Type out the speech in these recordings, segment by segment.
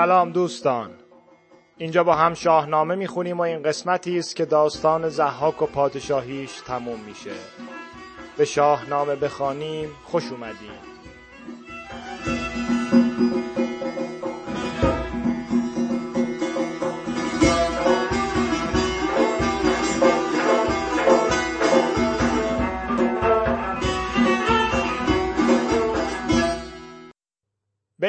سلام دوستان. اینجا با هم شاهنامه می‌خونیم و این قسمتی است که داستان زحاک و پادشاهیش تموم میشه. به شاهنامه بخوانیم خوش اومدیم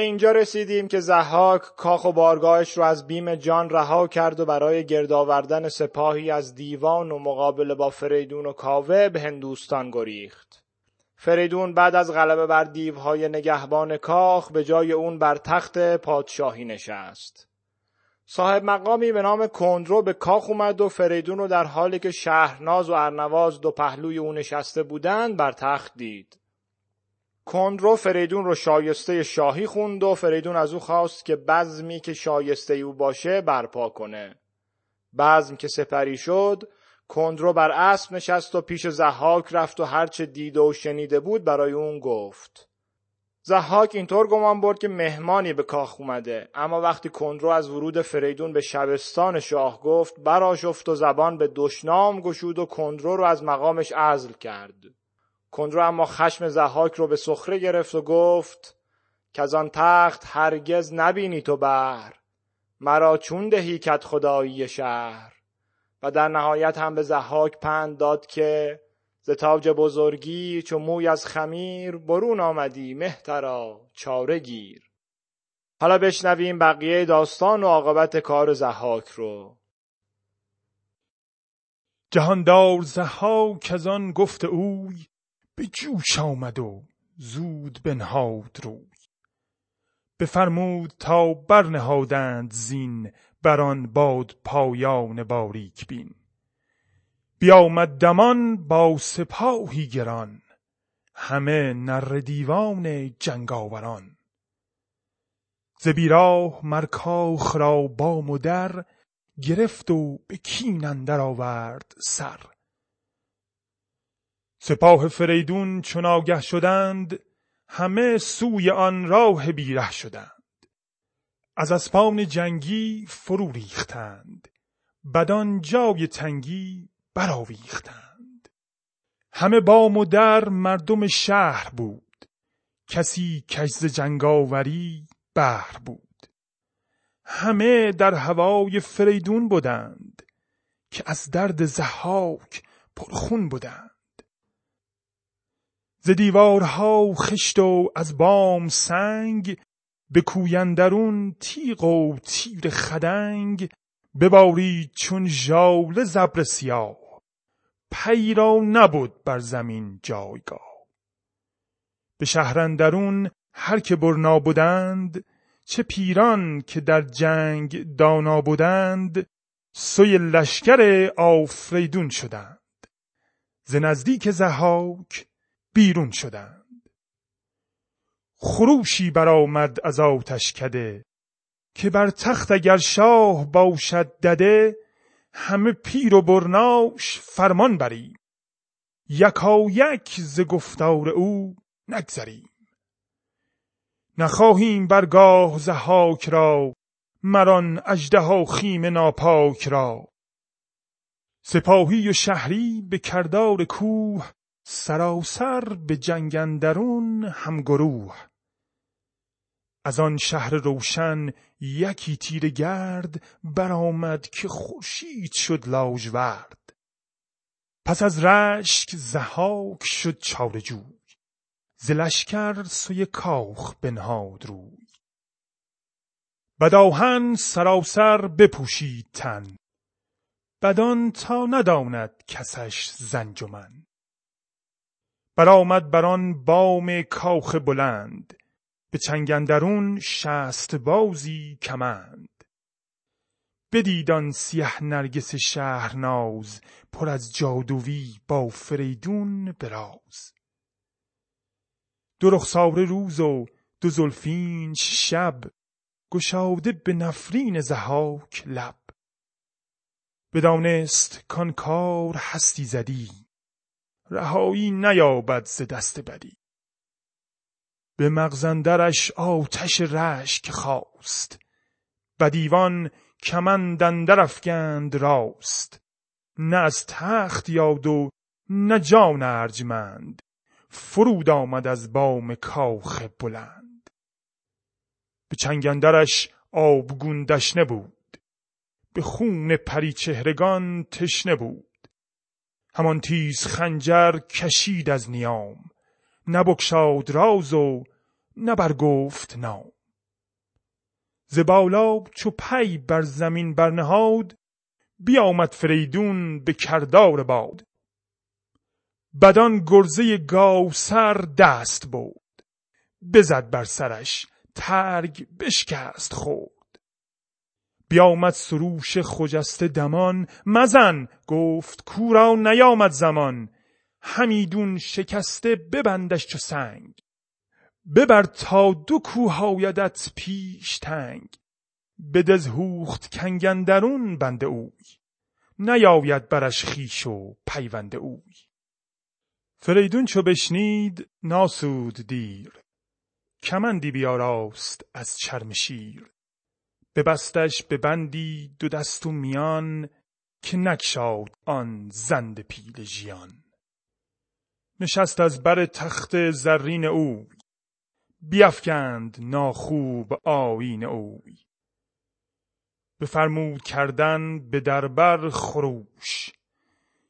اینجا رسیدیم که زحاک کاخ و بارگاهش رو از بیم جان رها کرد و برای گرد آوردن سپاهی از دیوان و مقابله با فریدون و کاوه به هندوستان گریخت. فریدون بعد از غلبه بر دیوهای نگهبان کاخ به جای اون بر تخت پادشاهی نشست. صاحب مقامی به نام کندرو به کاخ اومد و فریدون رو در حالی که شهرناز و ارنواز دو پهلوی او نشسته بودند بر تخت دید. کندرو فریدون رو شایسته شاهی خوند و فریدون از او خواست که بزمی که شایسته او باشه برپا کنه. بزم که سپری شد کندرو بر اسب نشست و پیش زحاک رفت و هرچه دیده و شنیده بود برای اون گفت. زحاک اینطور گمان برد که مهمانی به کاخ اومده اما وقتی کندرو از ورود فریدون به شبستان شاه گفت براشفت و زبان به دشنام گشود و کندرو رو از مقامش عزل کرد. کندرو اما خشم زحاک رو به سخره گرفت و گفت که از آن تخت هرگز نبینی تو بر مرا چون دهی کت خدایی شهر؟ و در نهایت هم به زحاک پند داد که ز تاج بزرگی چو موی از خمیر برون آمدی مهترا چاره گیر. حالا بشنویم بقیه داستان و عاقبت کار زحاک رو. جهاندار زحاک از آن گفت اوی به جوش آمد و زود بنهاد روی. بفرمود تا برنهادند زین بر آن باد پایان باریک بین. بیامد دمان با سپاهی گران همه نر دیوان جنگاوران. ز بیراه مر کاخ را بام و گرفت و به کین اندر آورد سر. سپاه فریدون چون آگه شدند همه سوی آن راه بیره شدند. از اسپان جنگی فرو ریختند بدان جای تنگی برآویختند. همه بام و در مردم شهر بود کسی کجز جنگاوری بهر بود. همه در هوای فریدون بودند که از درد زحاک پرخون بودند. ز دیوارها خشت و از بام سنگ به کویندرون تیغ و تیر خدنگ ببارید چون ژاله زبر سیاه. پی را نبود بر زمین جایگاه. به شهرندرون هر که برنا بودند چه پیران که در جنگ دانا بودند سوی لشکر آفریدون شدند. ز نزدیک زحاک بیرون شدند. خروشی برآمد از آتشکده که بر تخت اگر شاه باشد دده همه پیر و برناش فرمان بریم. یکایک ز گفتار او نگذریم. نخواهیم برگاه زحاک را مران اژدها خیم ناپاک را. سپاهی و شهری به کردار کوه سراسر به جنگ اندرون همگروه. از آن شهر روشن یکی تیر گرد برآمد که خورشید شد لاژورد پس از رشک زحاک شد چاره جوی ز سوی کاخ بنهاد روی. بداهن سراسر بپوشید تن. بدان تا نداند کسش زنجمن. برآمد بر آن بام کاخ بلند. به چنگندرون شست بازی کمند. بدید آن سیه نرگس شهرناز پر از جادویی با فریدون براز. دو رخساره روز و دو زلفینش شب گشاده به نفرین زحاک لب. بدانست کان کار هستی زدی رهایی نیابد ز دست بدی. به مغزندرش آتش رشک خواست بدیوان کمند اندر افگند راست. نه از تخت یاد و نه جان ارجمند. فرود آمد از بام کاخ بلند. به چنگندرش آبگون دشنه بود. به خون پری چهرگان تشنه بود. همان تیز خنجر کشید از نیام. نبکشاد راز و نبرگفت نام. ز بالا چو پی بر زمین برنهاد بیامد فریدون به کردار باد. بدان گرزه گاوسر دست بود بزد بر سرش ترگ بشکست خورد. بیامد سروش خجسته دمان مزن گفت کورا نیامد زمان. همیدون شکسته ببندش چو سنگ. ببر تا دو کوه آیدت پیش تنگ. بدز هوخت کنگندرون بنده اوی. نیاید برش خیش و پیوند اوی. فریدون چو بشنید ناسود دیر. کمندی بیاراست از چرم شیر. ببستش به بندی دو دست و میان که نکشاد آن زند پیل ژیان. نشست از بر تخت زرین اوی. بیفکند ناخوب آیین اوی. بفرمود کردن به دربر خروش.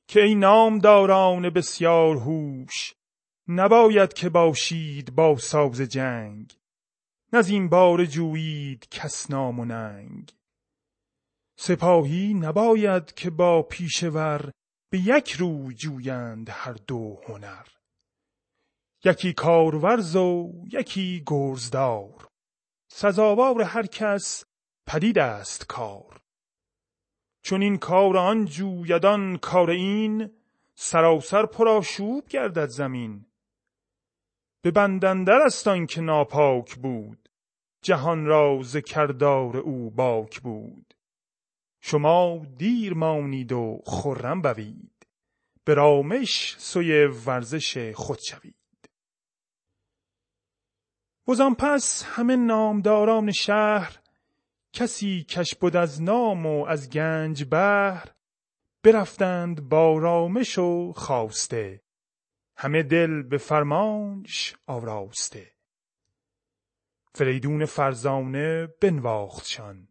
که ای نامداران بسیار هوش نباید که باشید با ساز جنگ. نزین بار جویید کس نام و ننگ. سپاهی نباید که با پیشور به یک رو جویند هر دو هنر. یکی کارورز و یکی گرزدار. سزاوار هر کس پدید است کار. چون این کار آن جویدان کار این سراسر پرآشوب گردد زمین. به بندندر است که ناپاک بود. جهان را ز کردار او باک بود. شما دیر مانید و خرم بوید. به رامش سوی ورزش خود شوید. وزان پس همه نامداران شهر کسی کش بود از نام و از گنج بهر برفتند با رامش و خواسته. همه دل به فرمانش آراسته. فریدون فرزانه بنواختشان.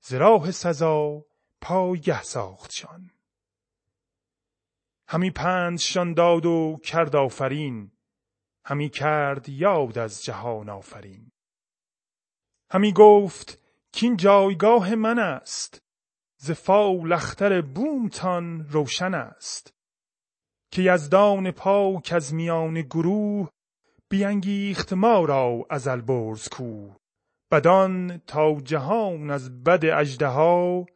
ز راه سزا پایگه ساختشان. همی پندشان داد و کرد آفرین. همی کرد یاد از جهان آفرین. همی گفت کین جایگاه من است. ز فال اختر بومتان روشن است. که یزدان پاک از میان گروه بیانگیخت ما را از البرز کوه بدان تا جهان از بد اژدها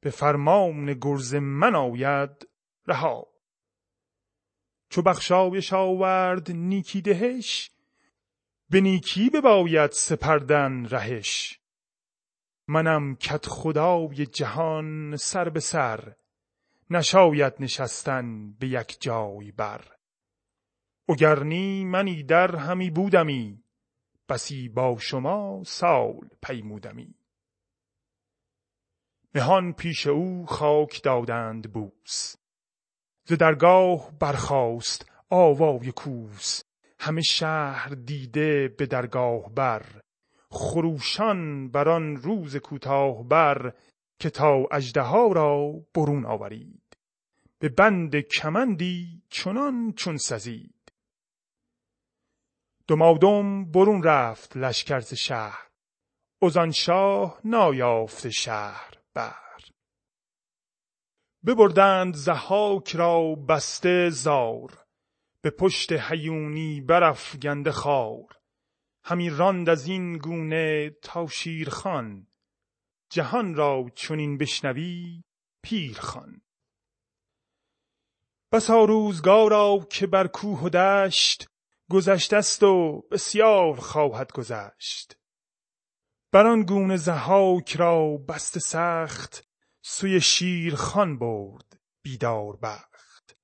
به فرمان گرز من آید رها. چو بخشایش آورد نیکی دهش به نیکی بباید سپردن رهش. منم کت خدای جهان سر به سر نشاید نشستن به یک جای بر. اگرنی منی در همی بودمی بسی با شما سال پیمودمی. مهان پیش او خاک دادند بوس ز درگاه برخاست آوای کوس. همه شهر دیده به درگاه بر خروشان بر آن روز کوتاه بر که تا اژدها را برون آورید. به بند کمندی چنان چون سزید. دمادم برون رفت لشکر ز شهر. ازان شاه نایافته شهر بر. ببردند ضحاک را بسته زار. به پشت هیونی برافگنده خوار همی راند از این گونه تا شیرخوان جهان را چنین بشنوی پیر خوان بسا روزگارا که بر کوه و دشت گذشته است و بسیار خواهد گذشت. بر آن گونه ضحاک را بسته سخت سوی شیرخوان برد بیدار بخت.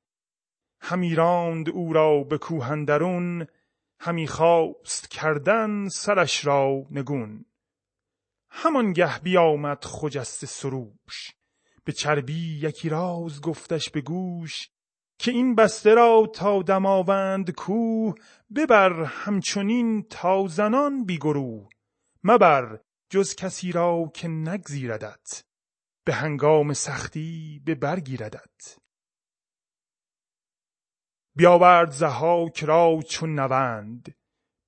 همی راند او را به کوه اندرون همی خواست کردن سرش را نگون. همانگه بیامد خجست سروش به چربی یکی راز گفتش به گوش که این بسته را تا دماوند کوه ببر همچنین تا زنان بیگروه مبر جز کسی را که نگزیردت به هنگام سختی به برگیردت بیاورد زهاک را چون نوند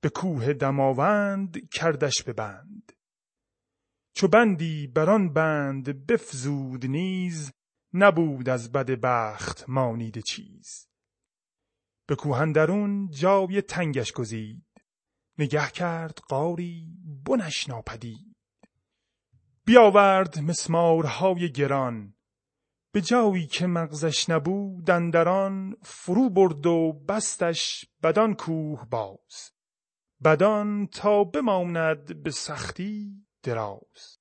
به کوه دماوند کردش به بند. چو بندی بران بند بفزود نیز نبود از بد بخت مانیده چیز. به کوهندرون جای تنگش گزید. نگه کرد قاری بنش ناپدید. بیاورد مسمارهای گران. به جایی که مغزش نبود اندران فرو برد و بستش بدان کوه باز. بدان تا بماند به سختی دراز.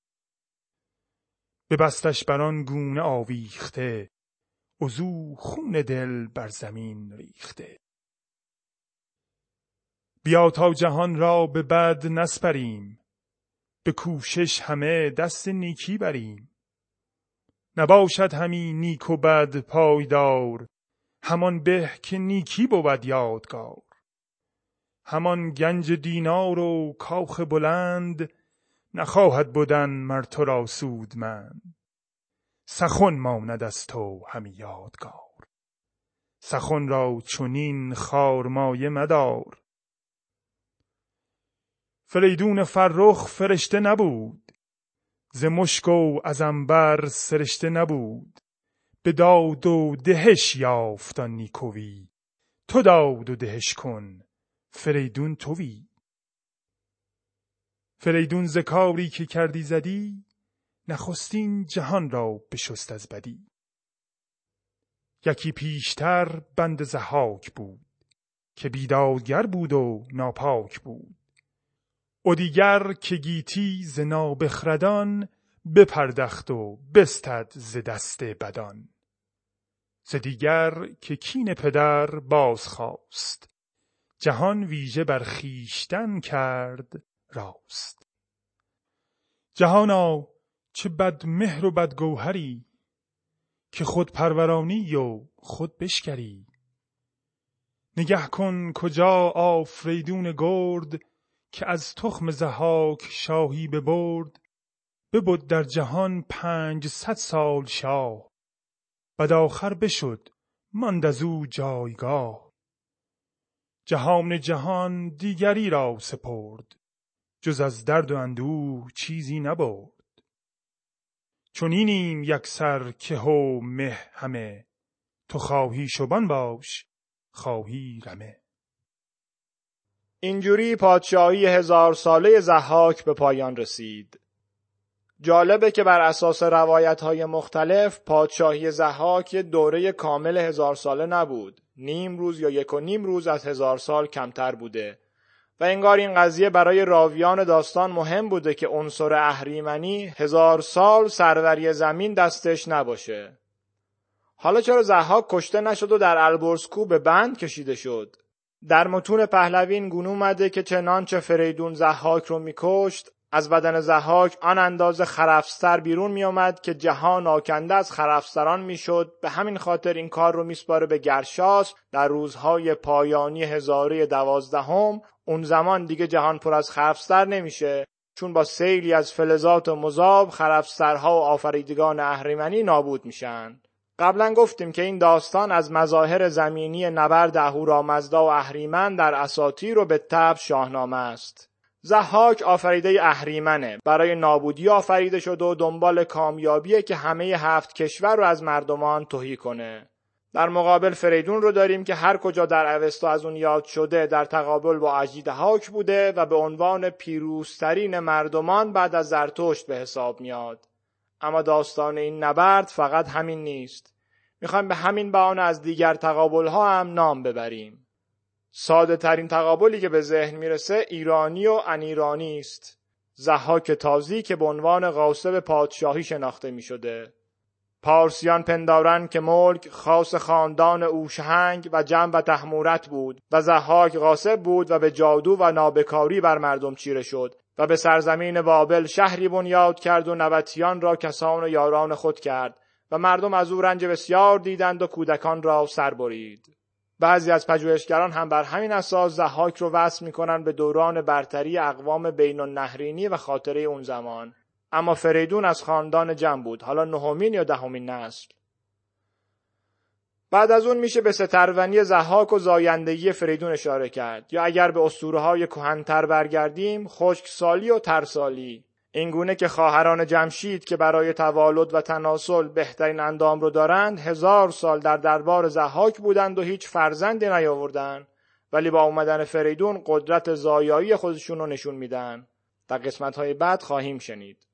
ببستش بر آن گونه آویخته وزو خون دل بر زمین ریخته. بیا تا جهان را به بد نسپریم به کوشش همه دست نیکی بریم. نباشد همی نیک و بد پایدار همان به که نیکی بود یادگار. همان گنج دینار و کاخ بلند نخواهد بودن مر تو را سودمند. سخن ماند از تو همی یادگار. سخن را چنین خارمایه مدار. فریدون فرخ فرشته نبود. ز مشک و از عنبر سرشته نبود. به داد و دهش یافت آن نیکویی تو داد و دهش کن فریدون تویی فریدون ز کاری که کردی زدی نخستین جهان را بشست از بدی. یکی پیشتر بند زحاک بود که بیدادگر بود و ناپاک بود. و دیگر که گیتی ز نابخردان بپردخت و بستد ز دست بدان. ز دیگر که کین پدر باز خواست جهان ویژه بر خویشتن کرد راست. جهانا چه بد مهر و بد گوهری که خود پرورانی و خود بشکری. نگه کن کجا آفریدون گرد که از تخم زهاک شاهی ببرد. ببد در جهان پنجصد سال شاه. بد آخر بشد ماند از او جایگاه. جهان جهان دیگری را سپرد. جز از درد و اندوه چیزی نبرد چنینیم یکسر که هو مه همه تو خواهی شبان باش خواهی رمه اینجوری پادشاهی هزار ساله زحاک به پایان رسید. جالبه که بر اساس روایت های مختلف پادشاهی زحاک یه دوره کامل هزار ساله نبود. نیم روز یا یک و نیم روز از هزار سال کمتر بوده. و انگار این قضیه برای راویان داستان مهم بوده که عنصر اهریمنی هزار سال سروری زمین دستش نباشه. حالا چرا زحاک کشته نشد و در البرزکو به بند کشیده شد؟ در متون پهلوین گونه اومده که چنانچه فریدون زحاک رو میکشت از بدن زحاک آن اندازه خرفستر بیرون میآمد که جهان آکنده از خرفستران می‌شد به همین خاطر این کار رو میسپاره به گرشاس در روزهای پایانی هزاره دوازدهم اون زمان دیگه جهان پر از خرفستر نمیشه چون با سیلی از فلزات و مذاب خرفسترها و آفریدگان اهریمنی نابود میشن قبلا گفتیم که این داستان از مظاهر زمینی نبرد اهورامزدا و اهریمن در اساطیر رو به تب شاهنامه است. زحاک آفریده اهریمنه برای نابودی آفریده شد و دنبال کامیابیه که همه هفت کشور رو از مردمان توهی کنه. در مقابل فریدون رو داریم که هر کجا در اوستا از اون یاد شده در تقابل با اجیدهاک بوده و به عنوان پیروزترین مردمان بعد از زرتشت به حساب میاد. اما داستان این نبرد فقط همین نیست می‌خوایم به همین بهانه از دیگر تقابل ها هم نام ببریم ساده ترین تقابلی که به ذهن می‌رسه ایرانی و انیرانی است زحاک تازی که به عنوان غاصب پادشاهی شناخته می شده. پارسیان پندارن که ملک خاص خاندان اوشهنگ و جنب و تحمورت بود و زحاک غاصب بود و به جادو و نابکاری بر مردم چیره شد و به سرزمین بابل شهری بنیاد کرد و نبتیان را کسان و یاران خود کرد و مردم از او رنج بسیار دیدند و کودکان را سر برید. بعضی از پژوهشگران هم بر همین اساس زحاک رو وصل می‌کنن به دوران برتری اقوام بین النهرینی و خاطره اون زمان. اما فریدون از خاندان جمع بود. حالا نهمین یا دهمین نسل. بعد از اون میشه به سترونی زحاک و زایندگی فریدون اشاره کرد. یا اگر به اسطوره های کهنتر برگردیم خشکسالی و ترسالی. اینگونه که خواهران جمشید که برای توالد و تناسل بهترین اندام رو دارند هزار سال در دربار زحاک بودند و هیچ فرزندی نیاوردند. ولی با اومدن فریدون قدرت زایایی خودشون رو نشون میدن. در قسمت های بعد خواهیم شنید.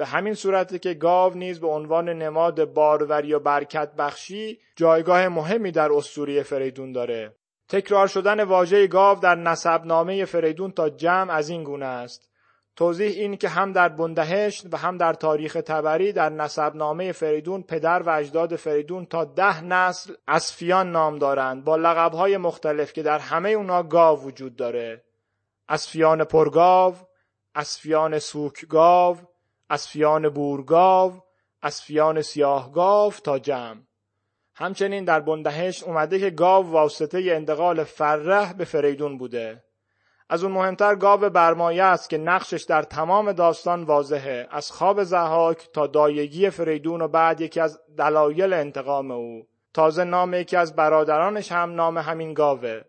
به همین صورتی که گاو نیز به عنوان نماد باروری و برکت بخشی جایگاه مهمی در اسطوره فریدون داره. تکرار شدن واژه گاو در نسبنامه فریدون تا جمع از این گونه است. توضیح این که هم در بندهشت و هم در تاریخ تبری در نسبنامه فریدون پدر و اجداد فریدون تا ده نسل اسفیان نام دارند با لقبهای مختلف که در همه اونا گاو وجود داره. اسفیان پرگاو سوک گاو اسفیان بورگاو اسفیان سیاه گاو تا جمع. همچنین در بندهشت اومده که گاو واسطه انتقال فرح به فریدون بوده. از اون مهمتر گاو برمایه است که نقشش در تمام داستان واضحه. از خواب زحاک تا دایگی فریدون و بعد یکی از دلایل انتقام او. تازه نام یکی از برادرانش هم نام همین گاوه.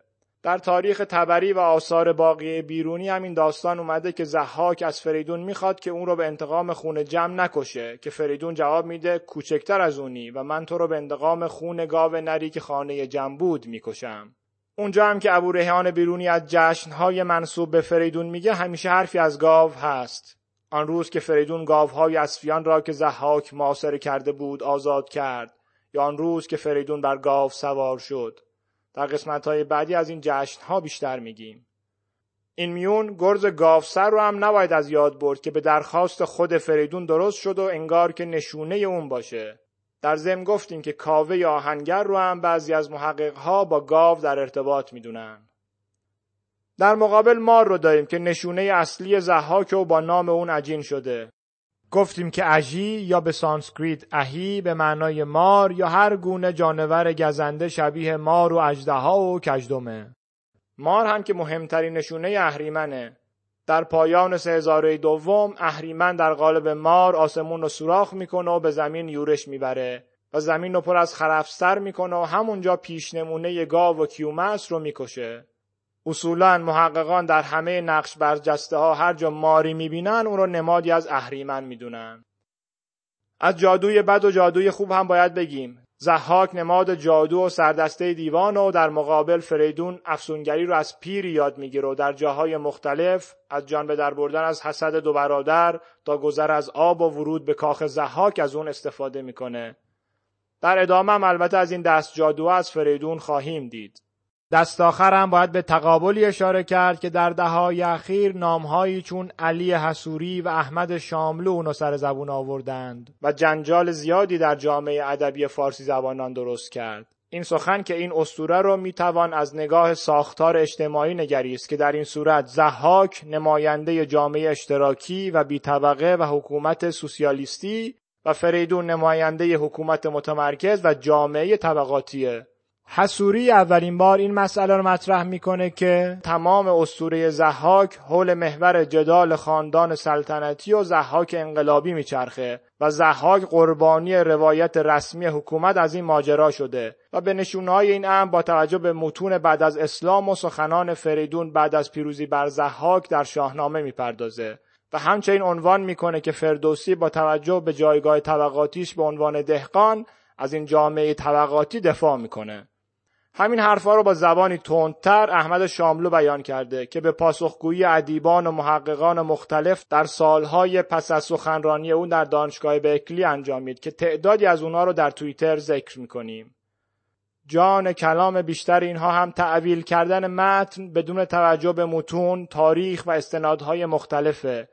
در تاریخ تبری و آثار باقی بیرونی همین داستان اومده که زحاک از فریدون می‌خواد که اون رو به انتقام خون جمع نکشه که فریدون جواب میده کوچکتر از اونی و من تو رو به انتقام خون گاو نری که خانه جمع بود می‌کشم. اونجا هم که ابو ریحان بیرونی از جشنهای منصوب به فریدون میگه همیشه حرفی از گاو هست. آن روز که فریدون گاوهای اسفیان را که زحاک ماسر کرده بود آزاد کرد. یا آن روز که فریدون بر گاو سوار شد. در قسمت های بعدی از این جشن ها بیشتر میگیم. این میون گرز گاوسر رو هم نباید از یاد برد که به درخواست خود فریدون درست شد و انگار که نشونه اون باشه. در ضمن گفتیم که کاوه یا آهنگر رو هم بعضی از محققها با گاو در ارتباط می‌دونن. در مقابل مار رو داریم که نشونه اصلی زحاک و با نام اون عجین شده. گفتیم که اژی یا به سانسکریت اهی به معنای مار یا هر گونه جانور گزنده شبیه مار و اژدها و کژدمه. مار هم که مهمترین نشونه اهریمنه. در پایان سه هزاره دوم اهریمن در قالب مار آسمون رو سوراخ می‌کنه و به زمین یورش می‌بره و زمین رو پر از خرفستر می‌کنه و همونجا پیش نمونه گاو و کیومرس رو می‌کشه. اصولا محققان در همه نقش برجسته ها هر جا ماری می‌بینن اون رو نمادی از اهریمن می‌دونن. از جادوی بد و جادوی خوب هم باید بگیم. زحاک نماد جادو و سردسته دیوان و در مقابل فریدون افسونگری رو از پیر یاد می‌گیره و در جاهای مختلف از جان به در بردن از حسد دو برادر تا گذر از آب و ورود به کاخ زحاک از اون استفاده می‌کنه. در ادامه هم البته از این دست جادو از فریدون خواهیم دید. دست هم باید به تقابلی اشاره کرد که در دههای اخیر نامهایی چون علی حسوری و احمد شاملو اونو سر زبون آوردند و جنجال زیادی در جامعه ادبی فارسی زبانان درست کرد. این سخن که این اسطوره رو می‌توان از نگاه ساختار اجتماعی نگریست که در این صورت زحاک نماینده جامعه اشتراکی و بیطبقه و حکومت سوسیالیستی و فریدون نماینده حکومت متمرکز و جامعه طبقاتیه. حسوری اولین بار این مسئله رو مطرح می‌کنه که تمام اسطوره زحاک حول محور جدال خاندان سلطنتی و زحاک انقلابی میچرخه و زحاک قربانی روایت رسمی حکومت از این ماجرا شده و به نشونهای این امر با توجه به متون بعد از اسلام و سخنان فریدون بعد از پیروزی بر زحاک در شاهنامه می‌پردازه و همچنین عنوان می‌کنه که فردوسی با توجه به جایگاه طبقاتیش به عنوان دهقان از این جامعه طبقاتی دفاع می‌کنه. همین حرفها رو با زبانی تندتر احمد شاملو بیان کرده که به پاسخگویی ادیبان و محققان مختلف در سالهای پس از سخنرانی او در دانشگاه بکلی انجامید که تعدادی از اونها رو در توییتر ذکر می‌کنیم. جان کلام بیشتر اینها هم تعویل کردن متن بدون توجه به متون، تاریخ و استنادهای مختلفه.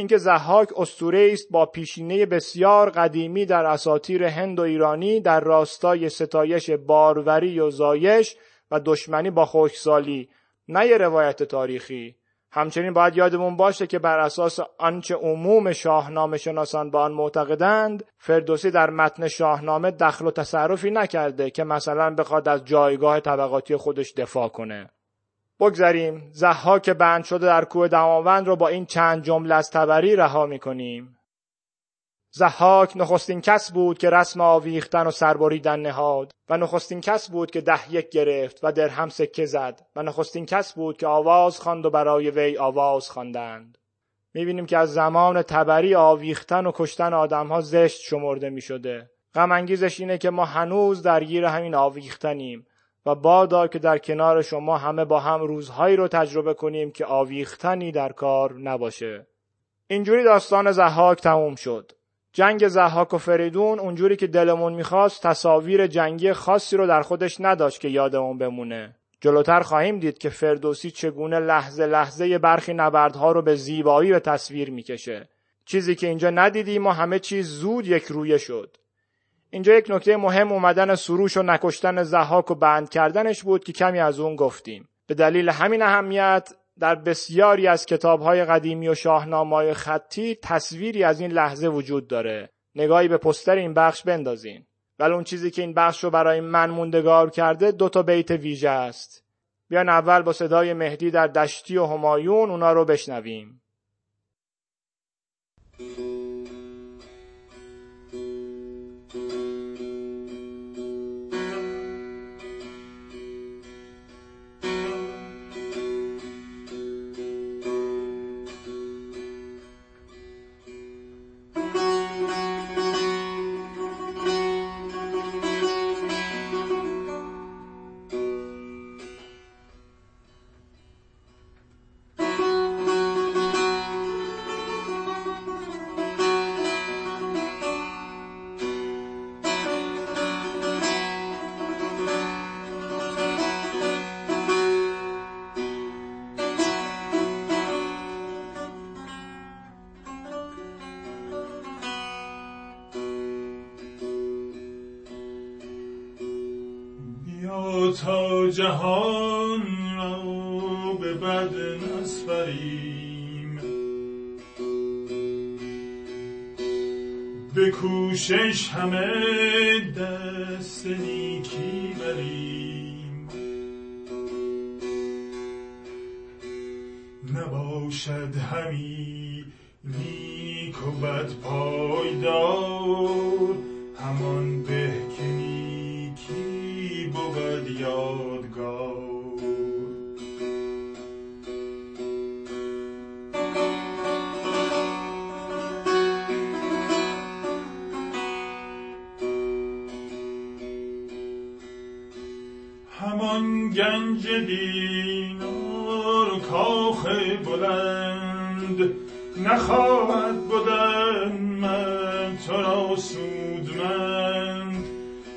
اینکه زحاک اسطوره است با پیشینه بسیار قدیمی در اساطیر هند و ایرانی در راستای ستایش باروری و زایش و دشمنی با خشکسالی نه یه روایت تاریخی. همچنین باید یادمون باشه که بر اساس آنچه عموم شاهنامه شناسان به آن معتقدند فردوسی در متن شاهنامه دخل و تصرفی نکرده که مثلا بخواد از جایگاه طبقاتی خودش دفاع کنه. بگذریم. که بند شده در کوه دماوند رو با این چند جمله از تبری رها می‌کنیم. زحاک نخستین کس بود که رسم آویختن و سربریدن نهاد و نخستین کس بود که ده یک گرفت و درهم سکه زد و نخستین کس بود که آواز خواند و برای وی آواز خواندند. می‌بینیم که از زمان تبری آویختن و کشتن آدمها زشت شمرده می‌شده. غم انگیزش اینه که ما هنوز درگیر همین آویختنیم. و بادا که در کنار شما همه با هم روزهایی رو تجربه کنیم که آویختنی در کار نباشه. اینجوری داستان زحاک تموم شد. جنگ زحاک و فریدون اونجوری که دلمون می‌خواست تصاویر جنگی خاصی رو در خودش نداشت که یادمون بمونه. جلوتر خواهیم دید که فردوسی چگونه لحظه لحظه برخی نبردها رو به زیبایی به تصویر می‌کشه. چیزی که اینجا ندیدیم و همه چیز زود یک رویه شد. اینجا یک نکته مهم اومدن سروش و نکشتن زحاک و بند کردنش بود که کمی از اون گفتیم. به دلیل همین اهمیت در بسیاری از کتابهای قدیمی و شاهنامه‌های خطی تصویری از این لحظه وجود داره. نگاهی به پستر این بخش بندازین. ولی اون چیزی که این بخش رو برای من موندگار کرده دو تا بیت ویژه است. بیان اول با صدای مهدی در دشتی و همایون اونا رو بشنویم. تا جهان را به بد نسپریم به کوشش همه دست نیکی بریم. نباشد همی همان گنج دینار کاخ بلند. نخواهد بودن من تو را سودمند.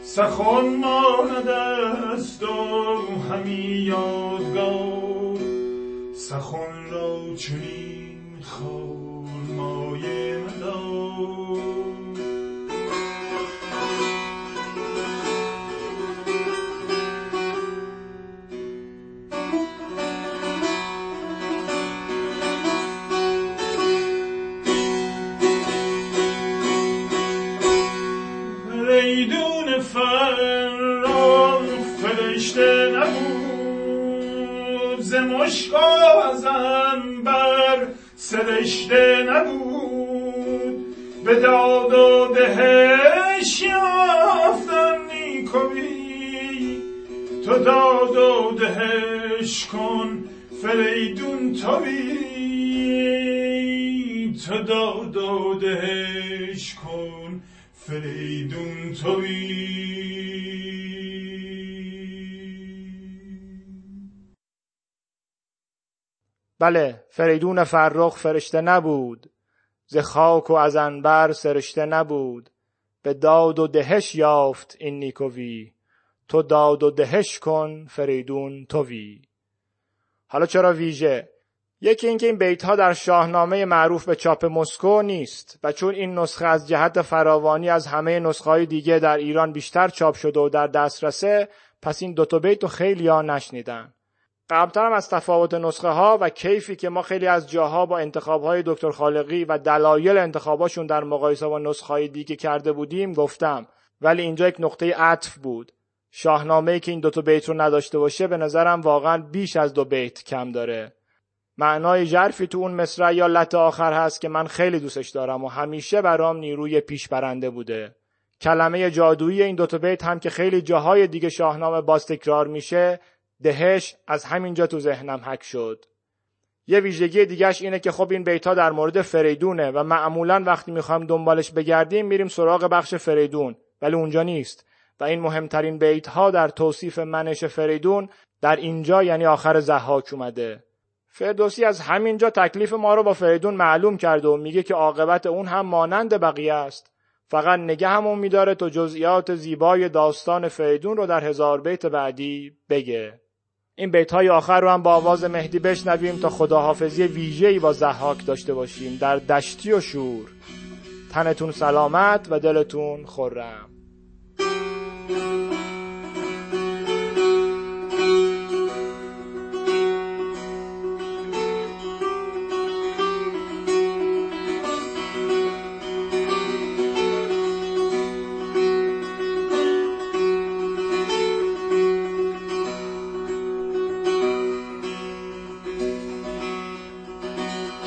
سخن ماند است و همی یادگار. سخن را چنین مشکا از بر سرشته نبود. به داد و دهش یافتن نیکوی. تو داد و دهش کن فریدون توی. تو داد و دهش کن فریدون توی. بله فریدون فرخ فرشته نبود. ز خاک و از انبر سرشته نبود. به داد و دهش یافت این نیکوی. تو داد و دهش کن فریدون توی. حالا چرا ویژه؟ یکی اینکه این بیت ها در شاهنامه معروف به چاپ مسکو نیست و چون این نسخه از جهت فراوانی از همه نسخه های دیگه در ایران بیشتر چاپ شده و در دسترسه پس این دوتا بیت رو خیلی ها نشنیدن. قبلترم از تفاوت نسخه ها و کیفی که ما خیلی از جاها با انتخاب های دکتر خالقی و دلایل انتخاباشون در مقایسه با نسخه های دیگه کرده بودیم گفتم. ولی اینجا یک نقطه عطف بود. شاهنامه ای که این دوتا بیت رو نداشته باشه به نظرم واقعا بیش از دو بیت کم داره. معنای ژرفی تو اون مصرع یا لط آخر هست که من خیلی دوستش دارم و همیشه برام نیروی پیش برنده بوده. کلمه جادویی این دوتا بیت هم که خیلی جاهای دیگه شاهنامه باز تکرار میشه دهش از همینجا تو ذهنم حک شد. یه ویژگی دیگهش اینه که خب این بیت ها در مورد فریدونه و معمولا وقتی می‌خوایم دنبالش بگردیم میریم سراغ بخش فریدون ولی اونجا نیست. و این مهمترین بیت ها در توصیف منش فریدون در اینجا یعنی آخر زحاک اومده. فردوسی از همینجا تکلیف ما رو با فریدون معلوم کرده و میگه که عاقبت اون هم مانند بقیه است. فقط نگه همون میداره تو جزئیات زیبای داستان فریدون رو در هزار بیت بعدی بگه. این بیت های آخر رو هم با آواز مهدی بشنویم تا خداحافظی ویژه‌ای با زحاک داشته باشیم در دشتی و شور. تنتون سلامت و دلتون خرم.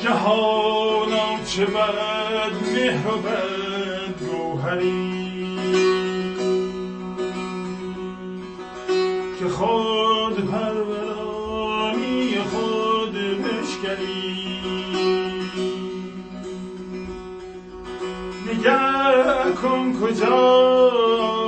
جهانا چه بد مهر و بد گوهری. که خود پرورانی خود بشکری نگر کن کجا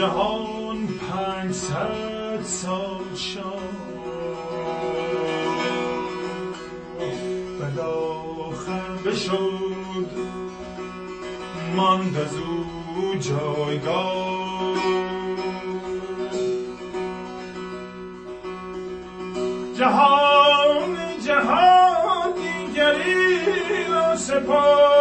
جهان پنجصد سال بعد آخر بشد ماند از او جایگاه. جهان جهان دیگری را سپرد